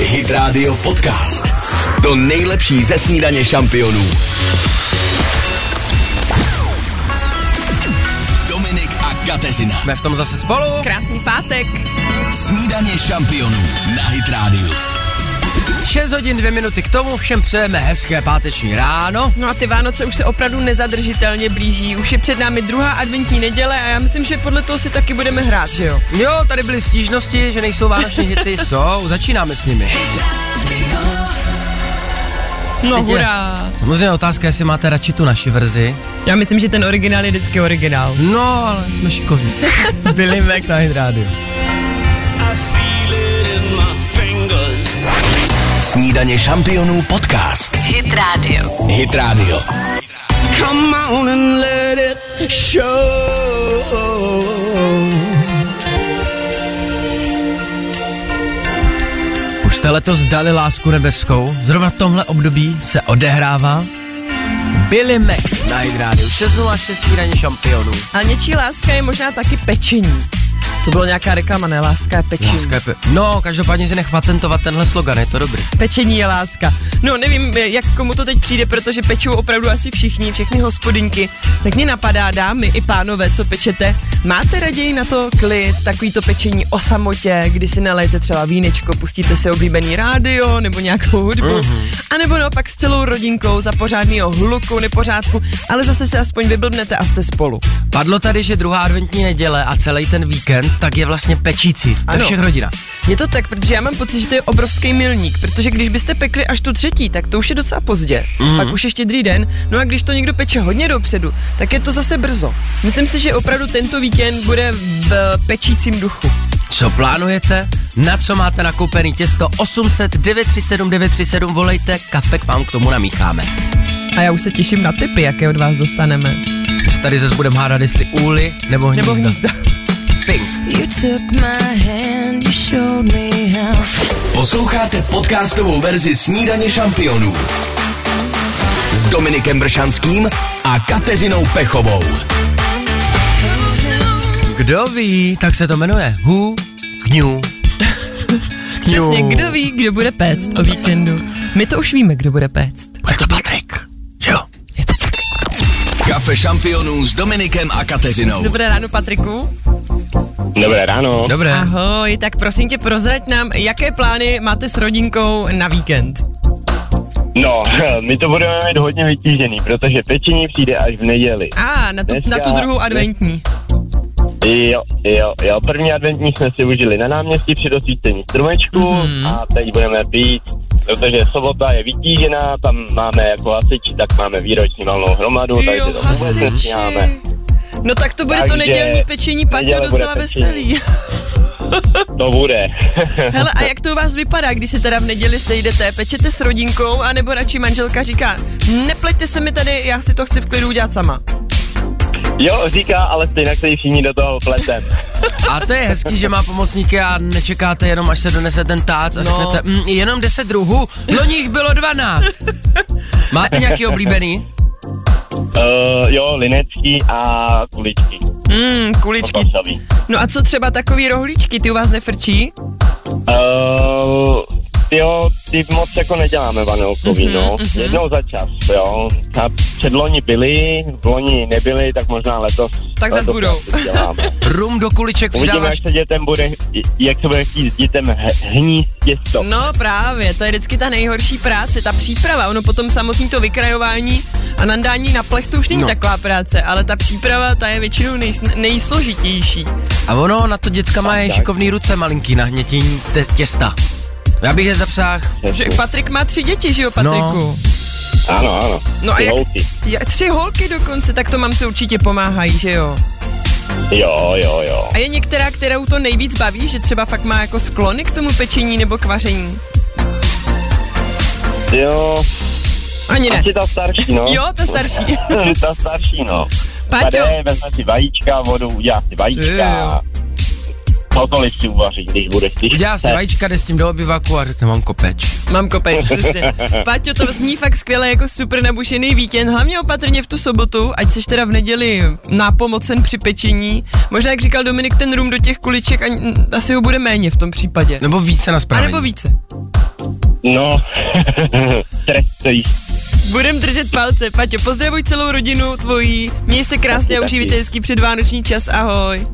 Hit Radio Podcast. To nejlepší ze snídaně šampionů. Dominik a Kateřina. Jsme v tom zase spolu. Krásný pátek. Snídaně šampionů na Hit Radio. 6 hodin 2 minuty k tomu, všem přejeme hezké páteční ráno. No a ty Vánoce už se opravdu nezadržitelně blíží. Už je před námi druhá adventní neděle a já myslím, že podle toho si taky budeme hrát, že jo? Jo, tady byly stížnosti, že nejsou vánoční hity, jsou, začínáme s nimi. No Teď je- hurá. Samozřejmě otázka, jestli máte radši tu naši verzi. Já myslím, že ten originál je vždycky originál. No, ale jsme šikovní. Billy Mac na Hit Snídaně šampionů podcast. Hit Radio. Hit Radio. Come on and let it show. Už jste letos dali lásku nebeskou, zrovna v tomhle období se odehrává Billy Mac na Hit Radio. 606 snídaně šampionů. Ale něčí láska je možná taky pečení. To bylo nějaká reklama, ne? Láska je pečení. Láska je pe- no, každopádně si nech patentovat tenhle slogan, je to dobrý. Pečení je láska. No nevím, jak komu to teď přijde, protože pečou opravdu asi všichni, všechny hospodinky. Tak mě napadá, dámy i pánové, co pečete, máte raději na to klid, takový to pečení o samotě, kdy si nalejete třeba vínečko, pustíte si oblíbený rádio nebo nějakou hudbu, mm-hmm. a nebo naopak s celou rodinkou za pořádného hluku, nepořádku, ale zase se aspoň vyblbnete a jste spolu. Padlo tady, že druhá adventní neděle a celý ten víkend, tak je vlastně pečící ve Ano. všech rodinách. Je to tak, protože já mám pocit, že to je obrovský milník, protože když byste pekli až tu třetí, tak to už je docela pozdě. Mm. Pak už je štědrý den, no a když to někdo peče hodně dopředu, tak je to zase brzo. Myslím si, že opravdu tento víkend bude v pečícím duchu. Co plánujete? Na co máte nakoupený těsto? 800 937 937 volejte, kafe k vám k tomu namícháme. A já už se těším na tipy, jaké od vás dostaneme. Tady zase budeme hádat, jestli úly nebo hnízda. Nebo hnízda. Pink. You took my hand, you showed me how. Posloucháte podcastovou verzi Snídaně šampionů s Dominikem Bršanským a Kateřinou Pechovou. Kdo ví, tak se to jmenuje. Who knew. Přesně, kdo ví, kdo bude péct o víkendu. My to už víme, kdo bude péct. Bude to Patrik, Kafe šampionů s Dominikem a Kateřinou. Dobré ráno, Patriku. Dobré ráno. Dobré. Ahoj, tak prosím tě, prozrať nám, jaké plány máte s rodinkou na víkend. No, my to budeme mít hodně vytížený, protože pečení přijde až v neděli. A, na tu, Dneska- na tu druhou adventní. Jo, jo, jo, první adventní jsme si užili na náměstí při dosvícení stromečku Mhm. a teď budeme pít, protože sobota je vytížená, tam máme jako hasiči, tak máme výroční valnou hromadu, takže to vůbec nestíháme. No tak to bude to Takže nedělní pečení, Paťo, docela veselý. To bude. Hele, a jak to u vás vypadá, když se teda v neděli sejdete? Pečete s rodinkou, anebo radši manželka říká, nepleťte se mi tady, já si to chci v klidu udělat sama. Jo, říká, ale stejně se jí všichni do toho pletem. A to je hezký, že má pomocníky a nečekáte jenom, až se donese ten tác a No. no. řeknete, mm, jenom 10 druhů, loni jich bylo 12. Máte nějaký oblíbený? Uh, jo, linecký a kuličky. Hmm, kuličky. No a co třeba takový rohlíčky, ty u vás nefrčí? Uh, jo, ty moc jako neděláme vanilkový, Mhm, no. Jednou za čas, jo. A předloni byli, v loni nebyli, tak možná letos. Tak zas letos budou. Rum do kuliček Uvidíme, přidáváš jak se dětem bude, jak se bude chtít s dětem h- hníst těsto. No právě, to je vždycky ta nejhorší práce, ta příprava, ono potom samotný to vykrajování a nandání na plech to už není No. taková práce, ale ta příprava, ta je většinou nej, nejsložitější. A ono na to děcka má šikovný ruce malinký na hnětění těsta. Já bych je zapřáh. Že Patrik má tři děti, že jo, Patriku? Ano, ano. No a jak- holky. Ja, tři holky dokonce, tak to mamce určitě pomáhají, že jo? Jo, jo, jo. A je některá, kterou to nejvíc baví, že třeba fakt má jako sklony k tomu pečení nebo k vaření? Jo, Ani ne. asi ta starší, no. Jo, ta starší. ta starší, no. Paťo. Tady vezme si vajíčka, vodu, udělá si vajíčka. jo. Cokoliv si uvaří, když bude chtít. Udělá si vajíčka, jde s tím do obyvaku a řekne, mám kopeč. Mám kopeč, přesně. Páťo, to zní fakt skvěle, jako super nabušený víkend, hlavně opatrně v tu sobotu, ať seš teda v neděli nápomocen při pečení. Možná, jak říkal Dominik, ten rum do těch kuliček, ani, asi ho bude méně v tom případě. Nebo více na A spravení. nebo více. No. Budem držet palce. Paťo, pozdravuj celou rodinu tvojí. Měj se krásně a taky. hezký předvánoční čas. Ahoj.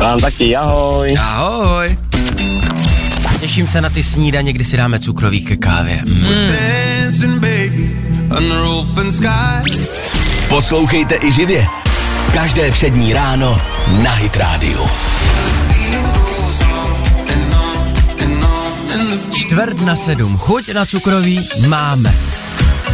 Vám taky, ahoj. Ahoj. Těším se na ty snídaně, kdy si dáme cukroví ke kávě. Mm. Poslouchejte i živě. Každé přední ráno na Hit Radio. Čtvrt na sedm. Chuť na cukroví máme.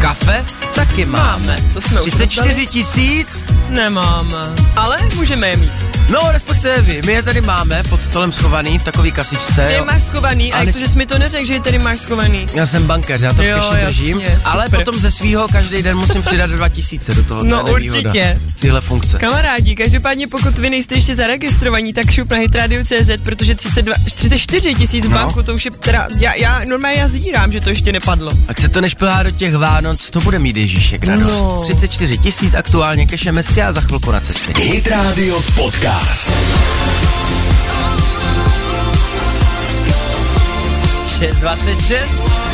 Kafe taky máme. To jsme už 34 dostali. tisíc? Nemáme. Ale můžeme je mít. No, respektive vy. My je tady máme pod stolem schovaný v takový kasičce. Ty je jo. máš schovaný, a Ale jak s- to, že jsi mi to neřekl, že je tady máš schovaný? Já jsem bankéř, já to v Jo, keši držím, jasně, ale super. potom ze svýho každý den musím přidat 2000 do toho. No, to určitě. Tyhle funkce. Kamarádi, každopádně pokud vy nejste ještě zaregistrovaní, tak šup na hitradio.cz, protože 32, 34 tisíc v No. banku, to už je teda, já, já normálně já zírám, že to ještě nepadlo. Ať se to nešplhá do těch Vánoc, to bude mít Ježíšek radost. No. 34 tisíc aktuálně cash MSK a za chvilku na cestě. Hit Radio Podcast. 6.26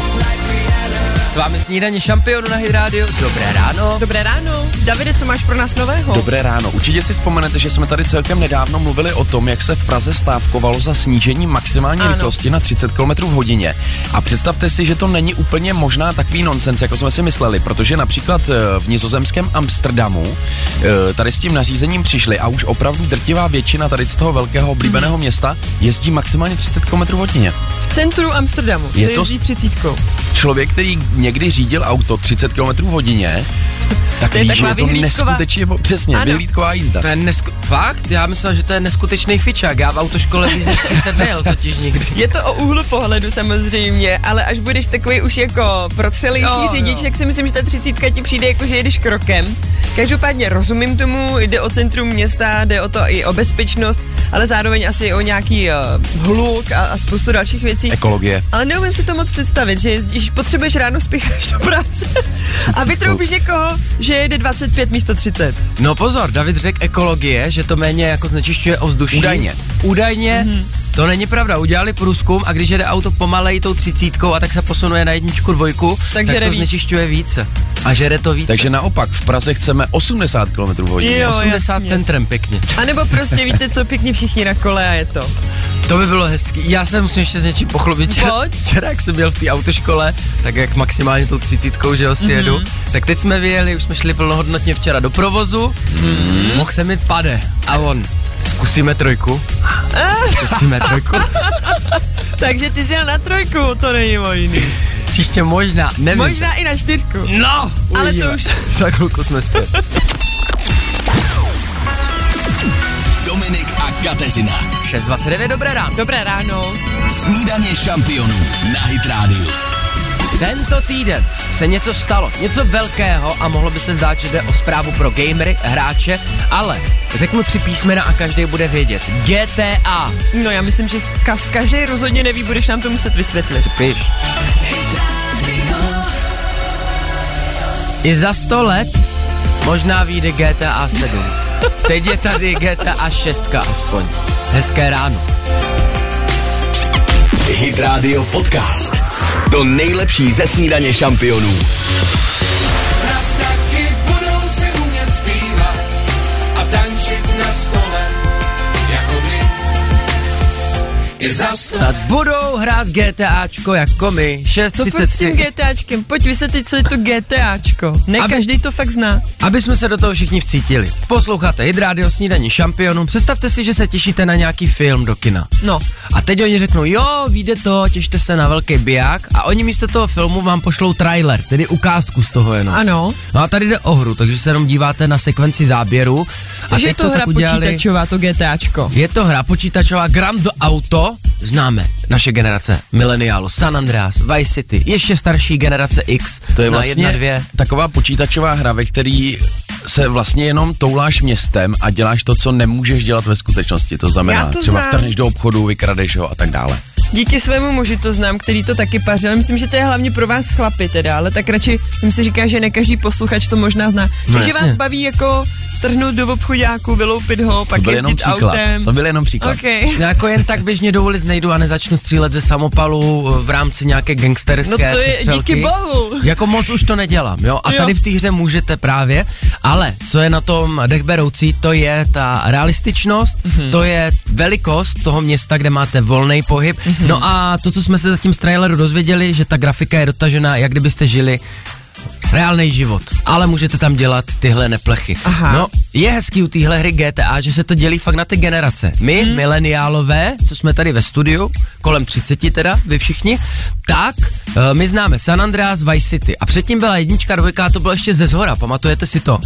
S vámi snídaně šampionu na Hit Radio. Dobré ráno. Dobré ráno. Davide, co máš pro nás nového? Dobré ráno. Určitě si vzpomenete, že jsme tady celkem nedávno mluvili o tom, jak se v Praze stávkovalo za snížení maximální Ano. rychlosti na 30 km v hodině. A představte si, že to není úplně možná takový nonsens, jako jsme si mysleli, protože například eh, v nizozemském Amsterdamu eh, tady s tím nařízením přišli a už opravdu drtivá většina tady z toho velkého oblíbeného města jezdí maximálně 30 km v hodině. V centru Amsterdamu. Je to to jezdí s- třicítkou. Člověk, který někdy řídil auto 30 km v hodině, tak To je taková to vyhlídková- neskutečně, přesně, Ano. vyhlídková jízda. To je nesku... Fakt? Já myslel, že to je neskutečný fičák. Já v autoškole víc než 30 nejel totiž nikdy. Je to o úhlu pohledu samozřejmě, ale až budeš takový už jako protřelejší Jo, řidič, jo. tak si myslím, že ta třicítka ti přijde jako, že jedeš krokem. Každopádně rozumím tomu, jde o centrum města, jde o to i o bezpečnost, ale zároveň asi o nějaký uh, hluk a, a spoustu dalších věcí. Ekologie. Ale neumím si to moc představit, že jezdíš, potřebuješ ráno spěcháš do práce a vytroubíš někoho, že jede 25 místo 30. No pozor, David řekl ekologie, že to méně jako znečišťuje ovzduší. Údajně. Údajně. Mm-hmm. To není pravda, udělali průzkum a když jede auto pomalej tou třicítkou a tak se posunuje na jedničku, dvojku, Tak tak to víc. znečišťuje více. A žere to více. Takže naopak, v Praze chceme 80 km hodině. Jo, 80 jasně. centrem pěkně. A nebo prostě víte co, pěkně všichni na kole a je to. To by bylo hezký. Já se musím ještě s něčím pochlubit. Včera, Pojď. včera, jak jsem byl v té autoškole, tak jak maximálně tou třicítkou, že jo, si jedu, Mhm. tak teď jsme vyjeli, už jsme šli plnohodnotně včera do provozu, mm. mohl jsem mít pade. A on, zkusíme trojku. Zkusíme trojku. Takže ty jsi jel na trojku, to není možný. Příště možná, nevím. Možná i na čtyřku. No, Ale to už- Za chvilku jsme zpět. Dominik a Kateřina. 6.29, dobré ráno. Dobré ráno. Snídaně šampionů na Hit Radio. Tento týden se něco stalo, něco velkého a mohlo by se zdát, že jde o zprávu pro gamery, hráče, ale řeknu tři písmena a každý bude vědět. GTA. No já myslím, že ka- každý rozhodně neví, budeš nám to muset vysvětlit. Píš. I za 100 let možná vyjde GTA 7. Teď je tady GTA 6 aspoň. Hezké ráno. Hit Radio Podcast. To nejlepší ze snídaně šampionů. I za sto Snad budou hrát GTAčko jako my. Co furt s tím 6.33. GTAčkem? Pojď vysvětlit, co je to GTAčko. Ne Aby- každý to fakt zná. Aby jsme se do toho všichni vcítili. Posloucháte Hit Radio Snídaní šampionů. Představte si, že se těšíte na nějaký film do kina. No, A teď oni řeknou, jo, vyjde to, těšte se na velký biják a oni místo toho filmu vám pošlou trailer, tedy ukázku z toho jenom. ano. No a tady jde o hru, takže se jenom díváte na sekvenci záběru. A je teď to hra udělali, počítačová, to GTAčko. Je to hra počítačová Grand Auto, známe, naše generace, mileniálu, San Andreas, Vice City, ještě starší generace X, To je zná vlastně jedna, dvě. taková počítačová hra, ve který se vlastně jenom touláš městem a děláš to, co nemůžeš dělat ve skutečnosti. To Já znamená, to třeba znám. vtrhneš do obchodu, vykradeš ho a tak dále. Díky svému muži to znám, který to taky pařil. Myslím, že to je hlavně pro vás chlapy teda, ale tak radši jsem si říká, že ne každý posluchač to možná zná. No Takže jasně. vás baví jako v vtrhnout do obchodáku, vyloupit ho, pak To jezdit příklad. autem. To byl jenom příklad. Okay. No jako jen tak běžně do ulic nejdu a nezačnu střílet ze samopalu v rámci nějaké No gangsterské to je přestřelky. díky bohu. Jako moc už to nedělám, jo? A Jo. tady v té hře můžete právě, ale co je na tom dechberoucí, to je ta realističnost, Mhm. mm-hmm. to je velikost toho města, kde máte volný pohyb. Mhm. Mm-hmm. No a to, co jsme se zatím z traileru dozvěděli, že ta grafika je dotažená, jak kdybyste žili reálný život, ale můžete tam dělat tyhle neplechy. Aha. No, je hezký u téhle hry GTA, že se to dělí fakt na ty generace. My, hmm. mileniálové, co jsme tady ve studiu, kolem 30 teda, vy všichni, tak uh, my známe San Andreas Vice City a předtím byla jednička, dvojka, to bylo ještě ze zhora, pamatujete si to?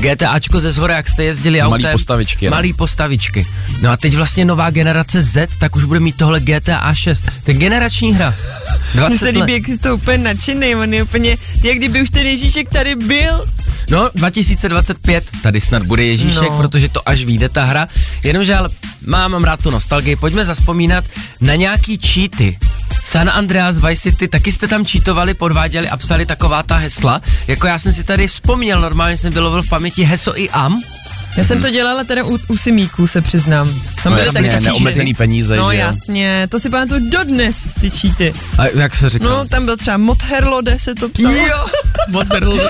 GTAčko ze zhora, jak jste jezdili Malý autem. postavičky, no. Malý postavičky. No a teď vlastně nová generace Z, tak už bude mít tohle GTA 6. To je generační hra. Mně 20 se líbí, jak jsi to úplně nadšený, on je úplně, jak kdyby už ten Ježíšek tady byl. No, 2025, tady snad bude Ježíšek, no. protože to až vyjde ta hra. Jenomže ale mám, mám rád tu nostalgii, pojďme zaspomínat na nějaký cheaty. San Andreas Vice City, taky jste tam cheatovali, podváděli a psali taková ta hesla. Jako já jsem si tady vzpomněl, normálně jsem vylovil v paměti heso i am. Já jsem to dělala teda u, u Simíků, se přiznám. Tam No byly jasně, taky neomezený peníze, No že jasně, to si pamatuju dodnes, ty cheaty. A jak se říká? No, tam byl třeba Motherlode se to psalo. jo,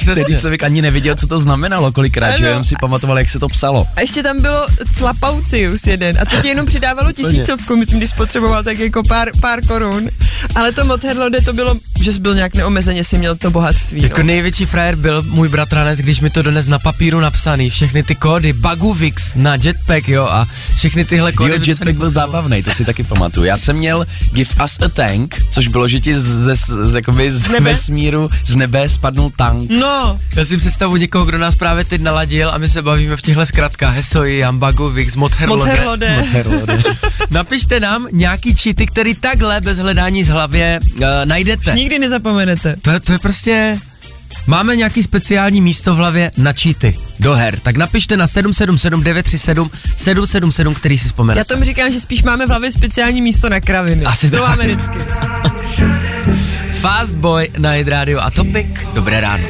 Teď když člověk ani nevěděl, co to znamenalo kolikrát, že Ano. jenom si pamatoval, jak se to psalo. A ještě tam bylo Clapaucius jeden a to ti jenom přidávalo tisícovku, myslím, když spotřeboval tak jako pár, pár korun. Ale to Motherlode to bylo, že jsi byl nějak neomezeně, si měl to bohatství. Jako no. největší frajer byl můj bratranec, když mi to dones na papíru napsaný, všechny ty kódy, Baguvix na jetpack, jo, a všechny tyhle kódy. Jo, jetpack byl zábavný, to si taky pamatuju. Já jsem měl Give us a tank, což bylo, že ti z, z, z, jakoby z nebe? vesmíru, z nebe spadnul tank. No, Já si představu někoho, kdo nás právě teď naladil a my se bavíme v těchto zkratkách. Hesoi, Jambagu, Vix, Motherlode. Motherlode. Napište nám nějaký cheaty, který takhle bez hledání z hlavě uh, najdete. Nikdy nezapomenete. To, je- to je prostě... Máme nějaký speciální místo v hlavě na cheaty do her. Tak napište na 777 937 777, který si Já vzpomenete. tomu říkám, že spíš máme v hlavě speciální místo na kraviny. Asi to tak. máme vždycky. Fast Boy na Hit Radio a Topic. Dobré ráno.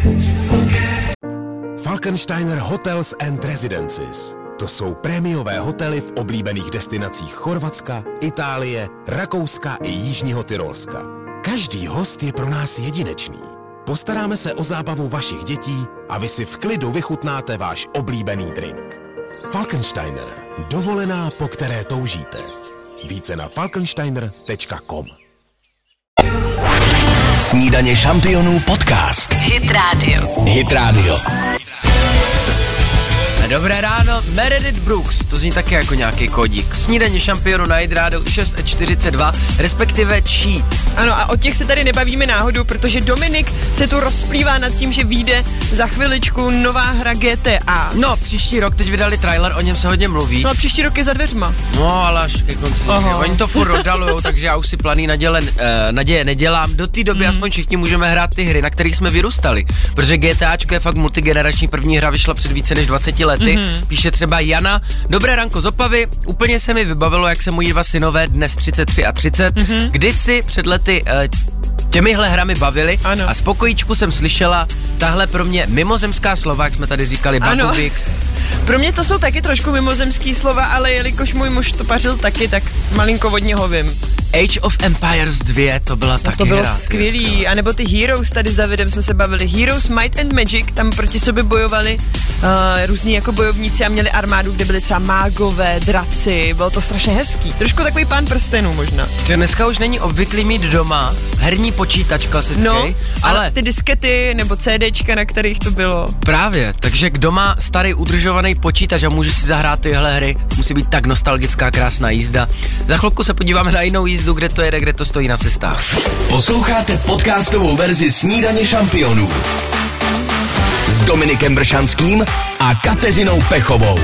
Falkensteiner Hotels and Residences. To jsou prémiové hotely v oblíbených destinacích Chorvatska, Itálie, Rakouska i Jižního Tyrolska. Každý host je pro nás jedinečný. Postaráme se o zábavu vašich dětí a vy si v klidu vychutnáte váš oblíbený drink. Falkensteiner. Dovolená, po které toužíte. Více na falkensteiner.com Snídaně šampionů podcast. Hit Radio. Hit Radio. Dobré ráno, Meredith Brooks, to zní také jako nějaký kodík. Snídaně šampionu na Radio 6.42, respektive cheat. Ano, a o těch se tady nebavíme náhodou, protože Dominik se tu rozplývá nad tím, že vyjde za chviličku nová hra GTA. No, příští rok teď vydali trailer, o něm se hodně mluví. No a příští rok je za dveřma. No, ale až ke konci. Aha. Oni to furt rozdalujou, takže já už si planý naděle, uh, naděje nedělám. Do té doby mm. aspoň všichni můžeme hrát ty hry, na kterých jsme vyrůstali. Protože GTAčko je fakt multigenerační, první hra vyšla před více než 20 lety. Mhm. Mm. Píše třeba Jana. Dobré ranko z Opavy, úplně se mi vybavilo, jak se moji dva synové dnes 33 a 30, Mhm. mm. kdysi před lety uh, těmihle hrami bavili Ano. a z pokojíčku jsem slyšela tahle pro mě mimozemská slova, jak jsme tady říkali. Bakubix. Pro mě to jsou taky trošku mimozemský slova, ale jelikož můj muž to pařil taky, tak malinko vodně ho vím. Age of Empires 2, to byla taky No to bylo hra, skvělý. A nebo ty Heroes, tady s Davidem jsme se bavili. Heroes Might and Magic, tam proti sobě bojovali uh, různí jako bojovníci a měli armádu, kde byly třeba mágové, draci. Bylo to strašně hezký. Trošku takový pán prstenů možná. Dneska už není obvyklý mít doma herní počítač klasický, No, ale, ale ty diskety nebo CDčka, na kterých to bylo. právě, takže kdo má starý udržovaný počítač a může si zahrát tyhle hry, musí být tak nostalgická krásná jízda. Za chvilku se podíváme na jinou jízdu, kde to jede, kde to stojí na cestách. Posloucháte podcastovou verzi Snídaně šampionů s Dominikem Bršanským a Kateřinou Pechovou.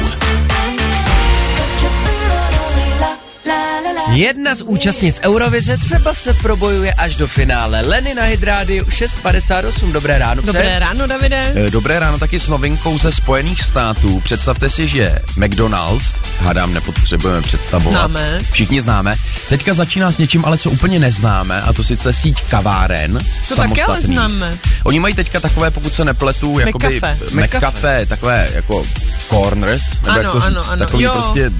Jedna z účastnic Eurovize třeba se probojuje až do finále. Leny na Hydrádiu 6.58, dobré ráno. přeji. Dobré ráno, Davide. Eh, Dobré ráno taky s novinkou ze Spojených států. Představte si, že McDonald's, hádám, nepotřebujeme představovat. Známe. Všichni známe. Teďka začíná s něčím, ale co úplně neznáme, a to sice síť kaváren. To taky ale známe. Oni mají teďka takové, pokud se nepletu, jakoby McCafe. McCafe, takové jako corners, nebo Ano, jak to říct, ano, ano. takový Jo. prostě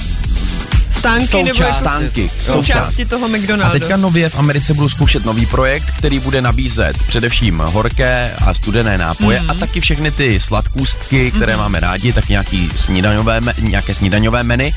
Stánky nebo součást, ještě stánky. součásti toho A McDonaldu. teďka nově v Americe budou zkoušet nový projekt, který bude nabízet především horké a studené nápoje Mhm. mm. a taky všechny ty sladkůstky, které mm. máme rádi, tak nějaký snídaňové, nějaké snídaňové meny.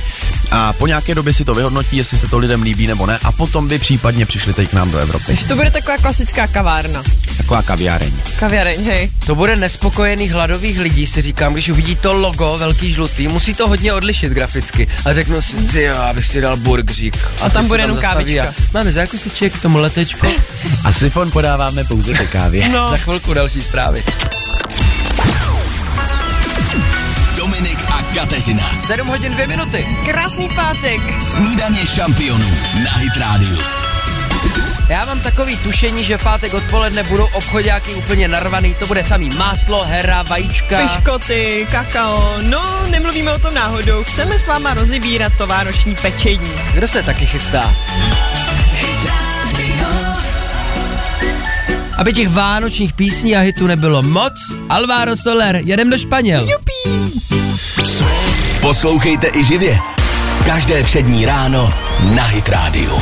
A po nějaké době si to vyhodnotí, jestli se to lidem líbí nebo ne, a potom by případně přišli teď k nám do Evropy. Takže to bude taková klasická kavárna. Taková kaviáreň. Kaviareň, hej. To bude nespokojených hladových lidí, si říkám, když uvidí to logo, velký žlutý, musí to hodně odlišit graficky. A řeknu si, ty jo, abych si dal burgeřík. A tam teď se bude jenom kávička. a Máme zákuseček, k tomu letečko. A sifon podáváme pouze ke kávě. No. Za chvilku další zprávy. Dominik a Kateřina. 7 hodin 2 minuty. Krásný pátek. Snídaně šampionů na Hit Radio. Já mám takový tušení, že v pátek odpoledne budou obchodáky úplně narvaný, to bude samý máslo, hera, vajíčka. Piškoty, kakao, no nemluvíme o tom náhodou. Chceme s váma rozebírat to vánoční pečení. Kdo se taky chystá? Aby těch vánočních písní a hitů nebylo moc, Alvaro Soler, jedem do Španěl. Poslouchejte i živě. Každé všední ráno na Hit Radio.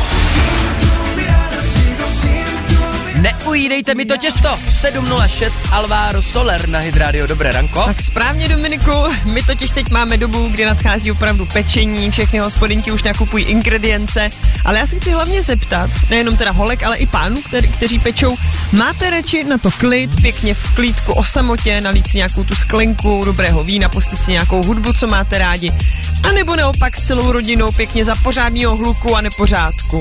Neujídejte mi to těsto. 706 Alvaro Soler na Hit Radio. Dobré ranko. Tak správně, Dominiku, my totiž teď máme dobu, kdy nadchází opravdu pečení, všechny hospodinky už nakupují ingredience, ale já se chci hlavně zeptat, nejenom teda holek, ale i pánů, kteří pečou, máte radši na to klid, pěkně v klídku o samotě, nalít si nějakou tu sklenku dobrého vína, pustit si nějakou hudbu, co máte rádi, a nebo naopak s celou rodinou pěkně za pořádného hluku a nepořádku.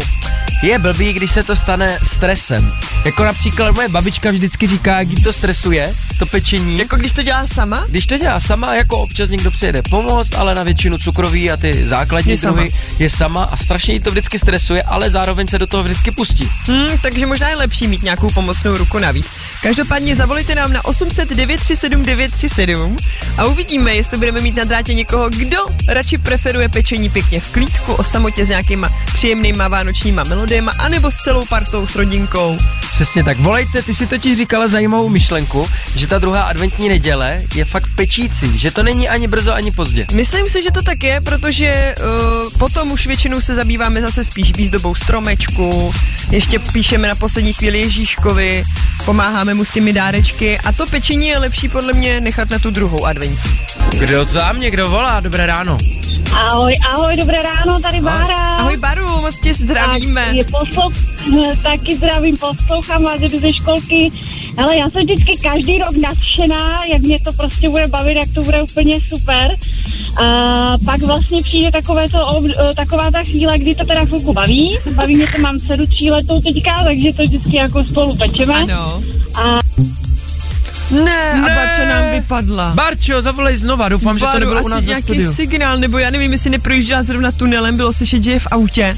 Je blbý, když se to stane stresem. Jako například moje babička vždycky říká, jak jí to stresuje, to pečení. Jako když to dělá sama? Když to dělá sama, jako občas někdo přijede pomoct, ale na většinu cukroví a ty základní Je sama. druhy je sama a strašně jí to vždycky stresuje, ale zároveň se do toho vždycky pustí. Hmm, takže možná je lepší mít nějakou pomocnou ruku navíc. Každopádně zavolejte nám na 800 937 937 a uvidíme, jestli budeme mít na drátě někoho, kdo radši preferuje pečení pěkně v klídku, o samotě s nějakýma příjemnýma vánočníma melodiema, anebo s celou partou, s rodinkou. Přesně tak, volejte, ty si totiž říkala zajímavou myšlenku, že ta druhá adventní neděle je fakt pečící, že to není ani brzo, ani pozdě. Myslím si, že to tak je, protože uh, potom už většinou se zabýváme zase spíš výzdobou stromečku, ještě píšeme na poslední chvíli Ježíškovi, pomáháme mu s těmi dárečky a to pečení je lepší podle mě nechat na tu druhou adventní. Kdo za mě, kdo volá, dobré ráno. Ahoj, ahoj, dobré ráno, tady Bára. Ahoj Baru, moc tě zdravíme. Tak, je poslou... Taky zdravím, poslouchám vás jdu ze školky. Ale já jsem vždycky každý rok nadšená, jak mě to prostě bude bavit, jak to bude úplně super. A pak vlastně přijde takové to, ob- taková ta chvíle, kdy to teda chvilku baví. Baví mě to, mám dceru tříletou teďka, takže to vždycky jako spolu pečeme. Ano. A Ne, a Ne. Barča nám vypadla. Barčo, zavolej znova, doufám, že to Baru, nebylo u asi nás ve nějaký studiu. signál, nebo já nevím, jestli neprojížděla zrovna tunelem, bylo slyšet, že je v autě.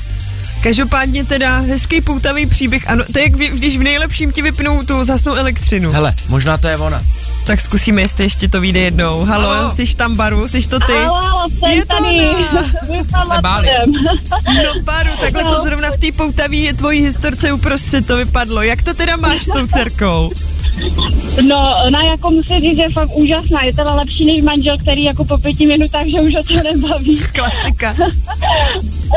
Každopádně teda hezký poutavý příběh, ano, to je jak když v nejlepším ti vypnou tu zasnou elektřinu. Hele, možná to je ona. Tak zkusíme, jestli ještě to vyjde jednou. Halo, Halo. jsi tam Baru, jsi to ty? Halo, halo, jsem Je to tady. Se báli. jsem. No Baru, takhle to zrovna v té poutavý je tvojí historce uprostřed to vypadlo. Jak to teda máš s tou dcerkou? No, ona jako musím říct, že je fakt úžasná. Je teda lepší než manžel, který jako po pěti minutách, že už o to nebaví. Klasika.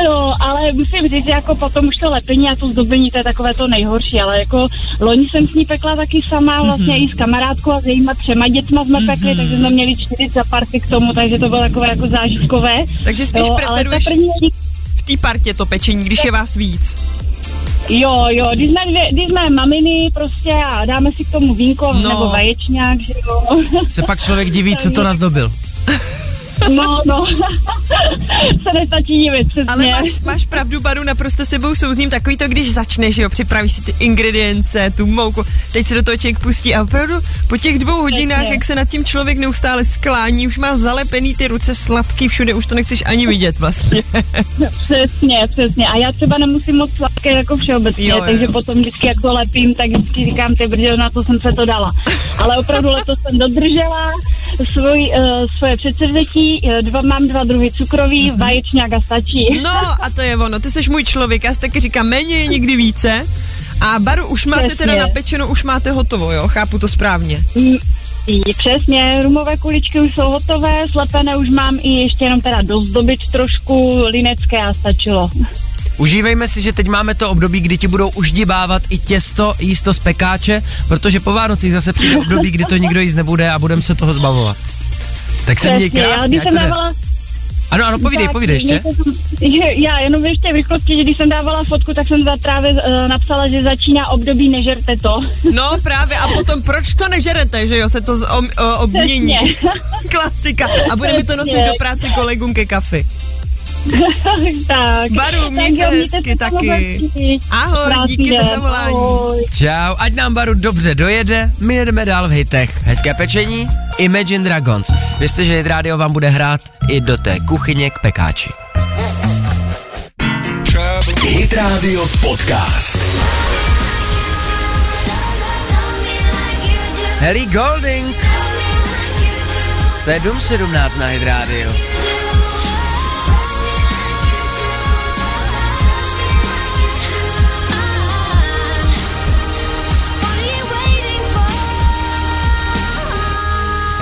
No, ale musím říct, že jako potom už to lepení a to zdobení, to je takové to nejhorší, ale jako loni jsem s ní pekla taky sama, vlastně Mhm. i s kamarádkou a s jejíma třema dětma jsme pekli, takže jsme měli čtyři party k tomu, takže to bylo takové jako zážitkové. Takže spíš Jo, preferuješ ta první, v té partě to pečení, když je vás víc. Jo, jo, když jsme, dvě, když jsme maminy prostě a dáme si k tomu vínko No. nebo vaječňák, že jo. Se pak člověk diví, co to nazdobil. No, no, se nestačí divit, přesně. Ale máš, máš pravdu, Baru, naprosto sebou souzním takový to, když začneš, jo, připravíš si ty ingredience, tu mouku, teď se do toho člověk pustí a opravdu po těch dvou hodinách, Přesně. jak se nad tím člověk neustále sklání, už má zalepený ty ruce sladký všude, už to nechceš ani vidět vlastně. Přesně, přesně. A já třeba nemusím moc sladké jako všeobecně, Jo, jo, jo. takže potom vždycky jak to lepím, tak vždycky říkám, ty brděl, na to jsem se to dala. Ale opravdu letos jsem dodržela svůj, uh, svoje předsevzetí, uh, dva, mám dva druhy cukroví, Mhm. vaječňák a stačí. No a to je ono, ty jsi můj člověk, já si taky říkám, méně je někdy více. A Baru, už máte Přesně. teda napečeno, už máte hotovo, jo? Chápu to správně. Mm. Přesně, rumové kuličky už jsou hotové, slepené už mám i ještě jenom teda dozdobit trošku linecké a stačilo. Užívejme si, že teď máme to období, kdy ti budou už dibávat i těsto, jísto z pekáče, protože po Vánocích zase přijde období, kdy to nikdo jíst nebude a budeme se toho zbavovat. Tak se měj já krásně, jsem jde. dávala Ano, ano, povídej, Tak, povídej ještě. Já jenom ještě v rychlosti, že když jsem dávala fotku, tak jsem za právě uh, napsala, že začíná období nežerte to. No právě a potom proč to nežerete, že jo, se to z, o, obmění. Přesně. Klasika. A budeme to nosit do práce kolegům ke kafi. tak. Baru, měj Tak se jo, hezky taky. hezky. Ahoj, Krásný díky za den. zavolání. Ahoj. Čau, ať nám Baru dobře dojede, my jedeme dál v hitech. Hezké pečení, Imagine Dragons. Věřte, že Hit Radio vám bude hrát i do té kuchyně k pekáči. Hit Radio Podcast. Harry Golding. 7.17 na Hit Radio.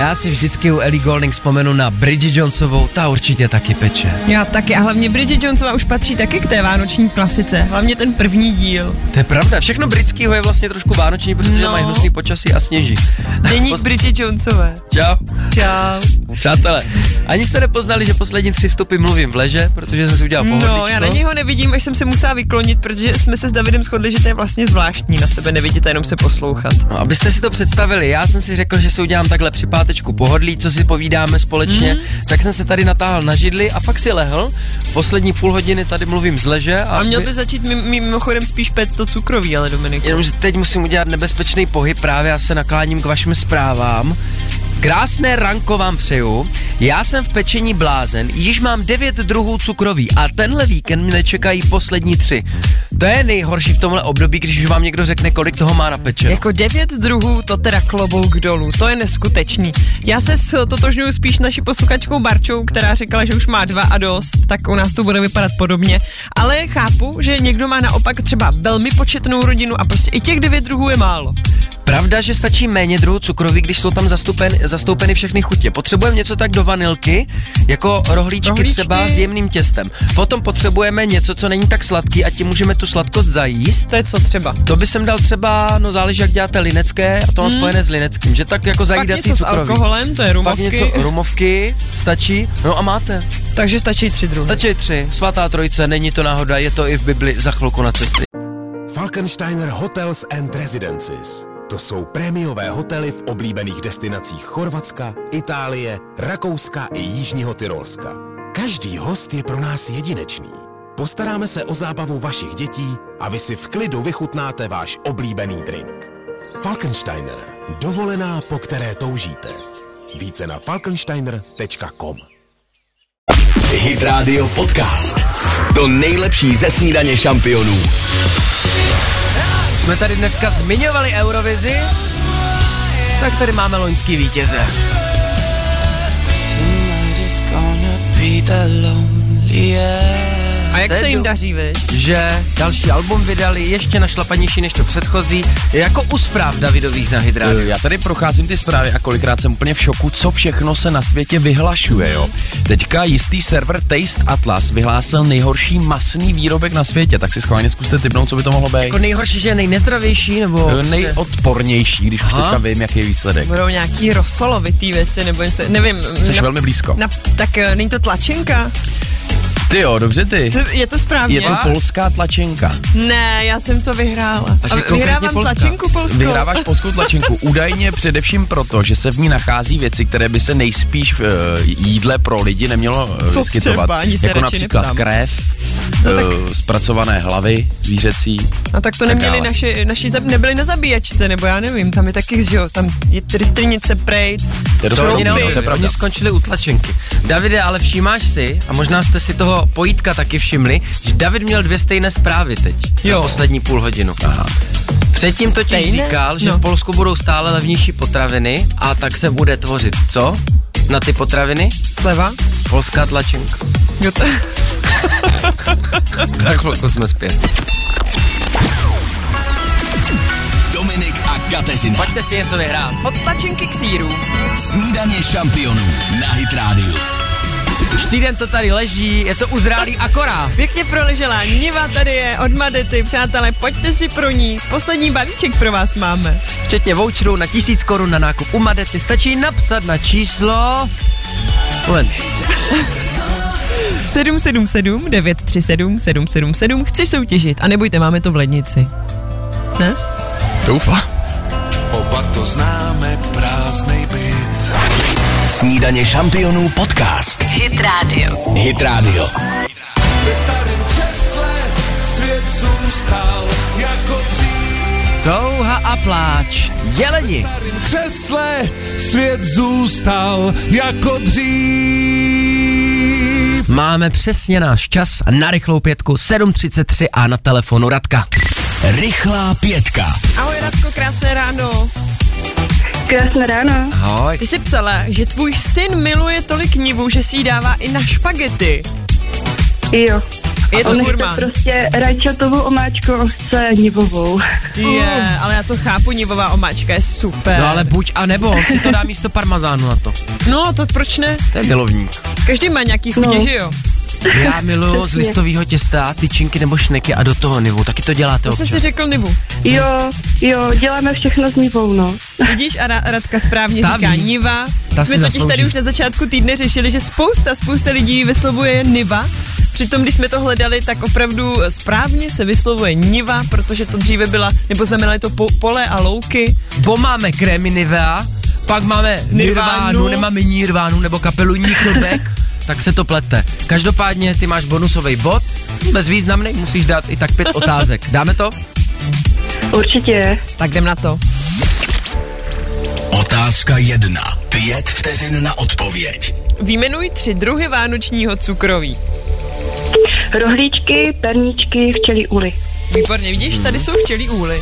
Já si vždycky u Ellie Golding vzpomenu na Bridget Jonesovou, ta určitě taky peče. Já taky a hlavně Bridget Jonesová už patří taky k té vánoční klasice, hlavně ten první díl. To je pravda, všechno britského je vlastně trošku vánoční, protože No. mají hnusný počasí a sněží. Deník Pos- Bridget Jonesové. Čau. Čau. Přátelé, ani jste nepoznali, že poslední tři vstupy mluvím v leže, protože jsem si udělal pohodlíčko. No, já na něho nevidím, až jsem se musela vyklonit, protože jsme se s Davidem shodli, že to je vlastně zvláštní na sebe nevidět a jenom se poslouchat. No, abyste si to představili, já jsem si řekl, že si udělám takhle při pátečku pohodlí, co si povídáme společně, Mhm. mm. tak jsem se tady natáhl na židli a fakt si lehl. Poslední půl hodiny tady mluvím z leže. A, A měl by začít mim- mimochodem spíš pec to cukroví, ale Dominik. Jenomže teď musím udělat nebezpečný pohyb, právě já se nakláním k vašim zprávám. Krásné ranko vám přeju. Já jsem v pečení blázen, již mám devět druhů cukroví a tenhle víkend mě čekají poslední tři. To je nejhorší v tomhle období, když už vám někdo řekne, kolik toho má na peče. Jako devět druhů, to teda klobouk dolů, to je neskutečný. Já se s totožňuju spíš naší posluchačkou Barčou, která říkala, že už má dva a dost, tak u nás to bude vypadat podobně. Ale chápu, že někdo má naopak třeba velmi početnou rodinu a prostě i těch devět druhů je málo. Pravda, že stačí méně druhů cukroví, když jsou tam zastupen, zastoupeny všechny chutě. Potřebujeme něco tak do vanilky, jako rohlíčky, Rohlíčky. třeba s jemným těstem. Potom potřebujeme něco, co není tak sladký a tím můžeme tu sladkost zajíst. To je co třeba. To by jsem dal třeba, no záleží, jak děláte linecké a to mám spojené s lineckým, že tak jako Pak zajídací něco s alkoholem, to je Pak rumovky, něco rumovky, stačí, no a máte. takže stačí tři druhy. Stačí tři, svatá trojice, není to náhoda, je to i v Bibli za chvilku na cesty. Falkensteiner Hotels and Residences. To jsou prémiové hotely v oblíbených destinacích Chorvatska, Itálie, Rakouska i Jižního Tyrolska. Každý host je pro nás jedinečný. Postaráme se o zábavu vašich dětí a vy si v klidu vychutnáte váš oblíbený drink. Falkensteiner. Dovolená, po které toužíte. Více na falkensteiner.com Hit Radio Podcast. To nejlepší ze snídaně šampionů. Jsme tady dneska zmiňovali Eurovizi, tak tady máme loňský vítěze. A jak se jim daří, viď? že další album vydali ještě našlapanější než to předchozí, jako u zpráv Davidových na Hydrádiu. Já tady procházím ty zprávy a kolikrát jsem úplně v šoku, co všechno se na světě vyhlašuje, jo. Teďka jistý server Taste Atlas vyhlásil nejhorší masný výrobek na světě, tak si schválně zkuste typnout, co by to mohlo být. Jako nejhorší, že je nejnezdravější, nebo... Eh, Nejodpornější, když už Aha. teďka vím, jaký je výsledek. Budou nějaký rosolovitý věci, nebo něco, nevím. Jsi na, velmi blízko. na, tak eh, není to tlačenka? Ty jo, dobře ty. To- Je to správně? Je to polská tlačenka. Ne, já jsem to vyhrála. A že A vyhrávám polská. tlačenku polskou. Vyhráváš polskou tlačenku. Údajně především proto, že se v ní nachází věci, které by se nejspíš v uh, jídle pro lidi nemělo uh, Co vyskytovat. třeba? Ani se Jako například neptám. krev, No no, tak- uh, zpracované hlavy zvířecí. A tak to tak neměli dále. naši, naši, zab- nebyli na zabíjačce, nebo já nevím, tam je taky, že jo, tam je trytinice, prejt. To je dost To no, to je neodbyli, pravda. oni skončili u tlačenky. Davide, ale všímáš si, a možná jste si pojítka taky všimli, že David měl dvě stejné zprávy teď. Jo. Za poslední půl hodinu. Aha. Předtím totiž Stejné? říkal, že No. v Polsku budou stále levnější potraviny a tak se bude tvořit co? Na ty potraviny? Sleva? Polská tlačenka. Jo, to, Tak chvilku jsme zpět. Dominik a Kateřina. Pojďte si něco vyhrát. Od tačinky k síru. Snídaně šampionů na Hit Radio. Už týden to tady leží, je to uzrálý akorát. Pěkně proleželá Niva tady je od Madety, přátelé, pojďte si pro ní. Poslední balíček pro vás máme. Včetně voucherů na tisíc korun na nákup u Madety stačí napsat na číslo... Moment. 777 937 777 chci soutěžit a nebojte, máme to v lednici. Ne? Doufám. Oba to známe, prázdnej byt. Snídaně šampionů podcast. Hit Radio. Hit Radio. Ve starém křesle svět zůstal jako dřív. Touha a pláč. Jeleni. V křesle svět zůstal jako dřív. Máme přesně náš čas na rychlou pětku 7.33 a na telefonu Radka. Rychlá pětka. Ahoj Radko, krásné ráno. Krásné ráno. Ahoj. Ty jsi psala, že tvůj syn miluje tolik nivu, že si ji dává i na špagety. Jo. Je to furmán. prostě rajčatovou omáčku se nivovou. Je, ale já to chápu, nivová omáčka je super. No ale buď a nebo, on si to dá místo parmazánu na to. No, to proč ne? To je milovník. Každý má nějaký chutě, No. že jo? Já miluju z listového těsta tyčinky nebo šneky a do toho nivu. Taky to děláte To jsi občas. si řekl nivu. Jo, jo, děláme všechno s nivou, no. Vidíš, a Ra- Radka správně Ta říká ví. niva. Ta jsme totiž zaslouží. tady už na začátku týdne řešili, že spousta, spousta lidí vyslovuje niva. Přitom, když jsme to hledali, tak opravdu správně se vyslovuje niva, protože to dříve byla, nebo znamenaly to po, pole a louky. Bo máme krémy Nivea, pak máme Nirvánu. Nirvánu, nemáme Nirvánu nebo kapelu Nickelback, tak se to plete. Každopádně ty máš bonusový bod, bezvýznamný, musíš dát i tak pět otázek. Dáme to? Určitě. Tak jdem na to. Otázka jedna. Pět vteřin na odpověď. Výjmenuj tři druhy vánočního cukroví. Rohlíčky, perníčky, včelí uly. Výborně, vidíš, tady jsou včelí úly.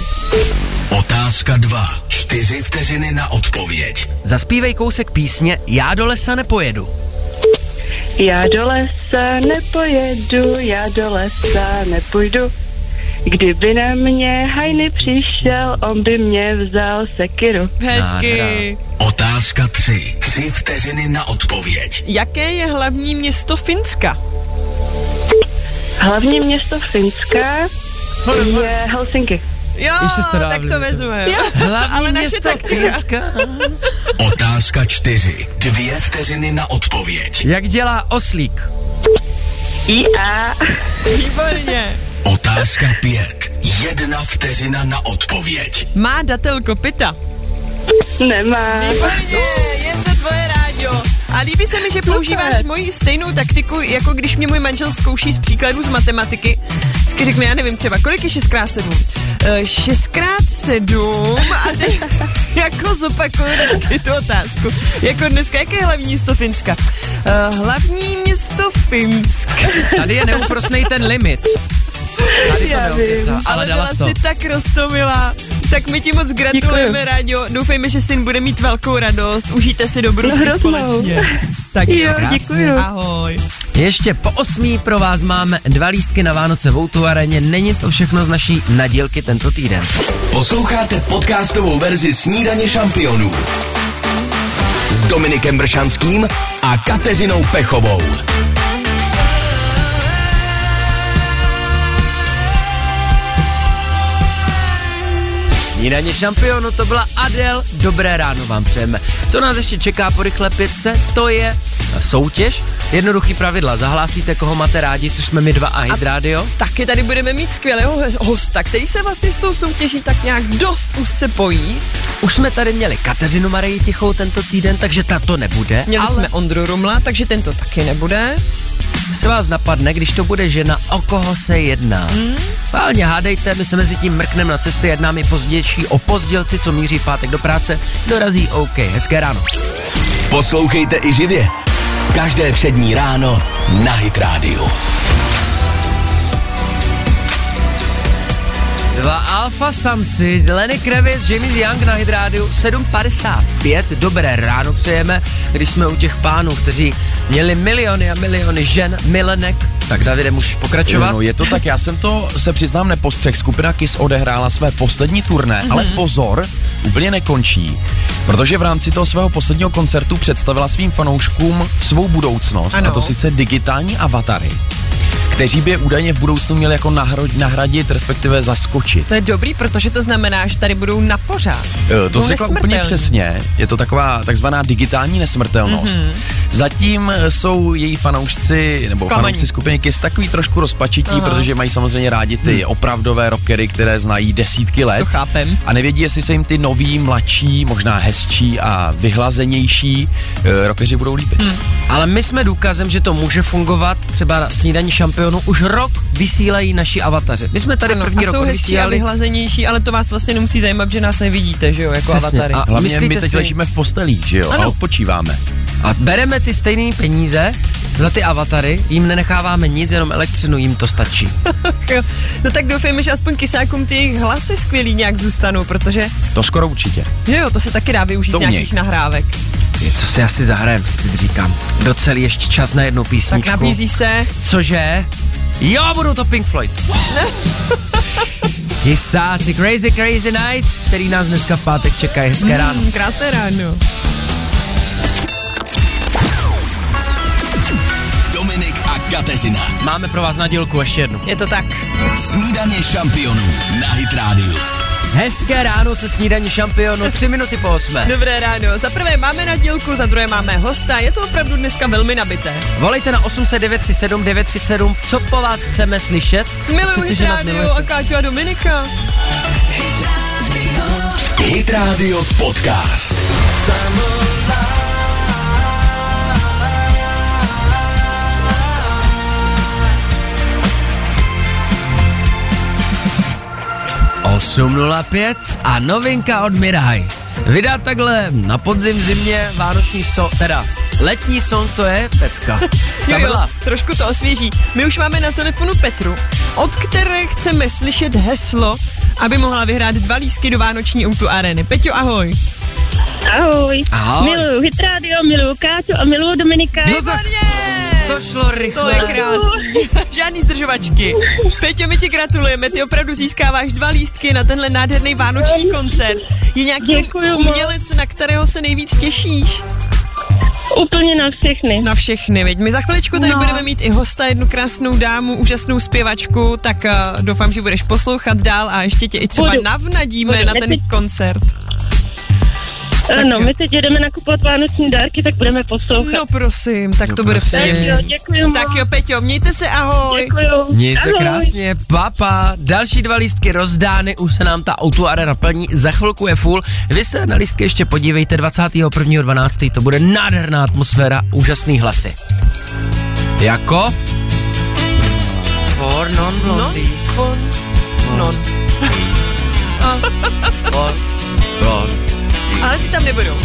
Otázka dva. Čtyři vteřiny na odpověď. Zaspívej kousek písně Já do lesa nepojedu. Já do lesa nepojedu, já do lesa nepůjdu. Kdyby na mě hajny přišel, on by mě vzal sekiru. Hezky. Otázka tři. Tři vteřiny na odpověď. Jaké je hlavní město Finska? Hlavní město Finska je Helsinki. Jo, Ještě jste tak to vezme. Hlavní Ale naše taktika. Finska. Otázka čtyři. Dvě vteřiny na odpověď. Jak dělá oslík? I-A. Výborně. Otázka pět. Jedna vteřina na odpověď. Má datel kopita? Nemá. Výborně, je to tvoje rádio. A líbí se mi, že používáš moji stejnou taktiku, jako když mě můj manžel zkouší z příkladů z matematiky. Vždycky řekne, já nevím, třeba, kolik je 6x7? 6x7 a ty jako zopakuju vždycky tu otázku. Jako dneska, jaké je hlavní město Finska? Uh, hlavní město Finska. Tady je neúprosnej ten limit. Tady to Já vím. ale Ale dala si tak rostomilá. Tak my ti moc gratulujeme, Děkuju. Rádio. Doufejme, že syn bude mít velkou radost. Užijte si do brudky No, společně. Tak Jo, krásně. děkuju. Ahoj. Ještě po osmí pro vás máme dva lístky na Vánoce v Outu areně. Není to všechno z naší nadílky tento týden. Posloucháte podcastovou verzi Snídaně šampionů s Dominikem Bršanským a Kateřinou Pechovou. Snídaně šampionu, to byla Adel, dobré ráno vám přejeme. Co nás ještě čeká po rychle pětce, to je soutěž. Jednoduchý pravidla, zahlásíte, koho máte rádi, což jsme my dva a Hit Radio. Taky tady budeme mít skvělého hosta, který se vlastně s tou soutěží tak nějak dost úzce pojí. Už jsme tady měli Kateřinu Marii Tichou tento týden, takže ta to nebude. Měli ale jsme Ondru Rumla, takže tento taky nebude. se vás napadne, když to bude žena, o koho se jedná. Hmm? Válně hádejte, my se mezi tím mrkneme na cesty, jedná mi pozdější o pozdělci, co míří v pátek do práce, dorazí OK. Hezké ráno. Poslouchejte i živě. Každé přední ráno na Hit Radio. Dva alfa samci, Lenny Kravitz, James Young na Hydrádiu 7.55. Dobré ráno přejeme, když jsme u těch pánů, kteří měli miliony a miliony žen, milenek. Tak Davide, můžeš pokračovat? No, je to tak, já jsem to, se přiznám, nepostřeh. Skupina Kiss odehrála své poslední turné, mm-hmm. ale pozor, úplně nekončí, protože v rámci toho svého posledního koncertu představila svým fanouškům svou budoucnost, Ano. a to sice digitální avatary, kteří by je údajně v budoucnu měli jako nahro- nahradit, respektive zaskočit. To je dobrý, protože to znamená, že tady budou na pořád. To jsi řekla úplně přesně. Je to taková takzvaná digitální nesmrtelnost. Mhm. Mm-hmm. Zatím eh, jsou její fanoušci, nebo Zklamaní. fanoušci skupiny Kiss takový trošku rozpačití, Aha. protože mají samozřejmě rádi ty opravdové rockery, které znají desítky let. To chápem. A nevědí, jestli se jim ty noví, mladší, možná hezčí a vyhlazenější uh, rockeři budou líbit. Hmm. Ale my jsme důkazem, že to může fungovat. Třeba na snídaní šampionu už rok vysílají naši avataři. My jsme tady Ano, první a rok jsou hezčí a vysílali. vyhlazenější, ale to vás vlastně nemusí zajímat, že nás nevidíte, že jo, jako Přesně. avatary. A Hlavně myslíte my teď si- ležíme v postelích, že jo, a Ano. odpočíváme. A bereme ty stejné peníze za ty avatary, jim nenecháváme nic, jenom elektřinu, jim to stačí. Jo. No tak doufejme, že aspoň kysákům ty jejich hlasy skvělý nějak zůstanou, protože To skoro určitě. že jo, to se taky dá využít To z nějakých nahrávek. Je, co si asi zahrajem, si teď říkám. Docelý ještě čas na jednu Tak písničku. nabízí se, Cože? Jo, budou to Pink Floyd. Kysáci Crazy Crazy Nights, který nás dneska v pátek čekají. Hezké ráno. mm, krásné ráno. Dominik a Kateřina. Máme pro vás na dílku ještě jednu. Je to tak. Snídaně šampionů na Hit Radio. Hezké ráno se snídaní šampionu, tři minuty po osmé. Dobré ráno. Za prvé máme na dílku, za druhé máme hosta. Je to opravdu dneska velmi nabité. Volejte na 800 937 937, co po vás chceme slyšet. Miluju Přece, Hit Radio a Káťu a Dominika. Hit Radio Podcast. O 8.05 a novinka od Miraj. Vydá takhle na podzim, zimě, vánoční so, teda letní song to je pecka. Jo, jo, trošku to osvěží. My už máme na telefonu Petru, od které chceme slyšet heslo, aby mohla vyhrát dva lístky do Vánoční Outu Areny. Peťo, ahoj. Ahoj. Ahoj. Miluju Hit Radio, miluju Káťu a miluju Dominika. Výborně! To šlo rychle. To je krásný. Žádný zdržovačky. Peťo, my ti gratulujeme, ty opravdu získáváš dva lístky na tenhle nádherný vánoční koncert. Je nějaký Děkuju moc. umělec, na kterého se nejvíc těšíš? Úplně na všechny. Na všechny, veď. My za chviličku tady No. budeme mít i hosta, jednu krásnou dámu, úžasnou zpěvačku, tak uh, doufám, že budeš poslouchat dál a ještě tě i třeba Budu. navnadíme Budu. na ten koncert. Ano, jo. my teď jedeme nakupovat vánoční dárky, tak budeme poslouchat. No prosím, tak to bude prosím. tak příjemné. jo, děkuji moc. Tak jo, Peťo, mějte se, ahoj. Děkuju. Měj se Ahoj. krásně, papa. Další dva lístky rozdány, už se nám ta auto arena plní, za chvilku je full. Vy se na lístky ještě podívejte, 21.12. to bude nádherná atmosféra, úžasný hlasy. Jako? For non blondies. For non. For blondies. Ale ty tam nebudou.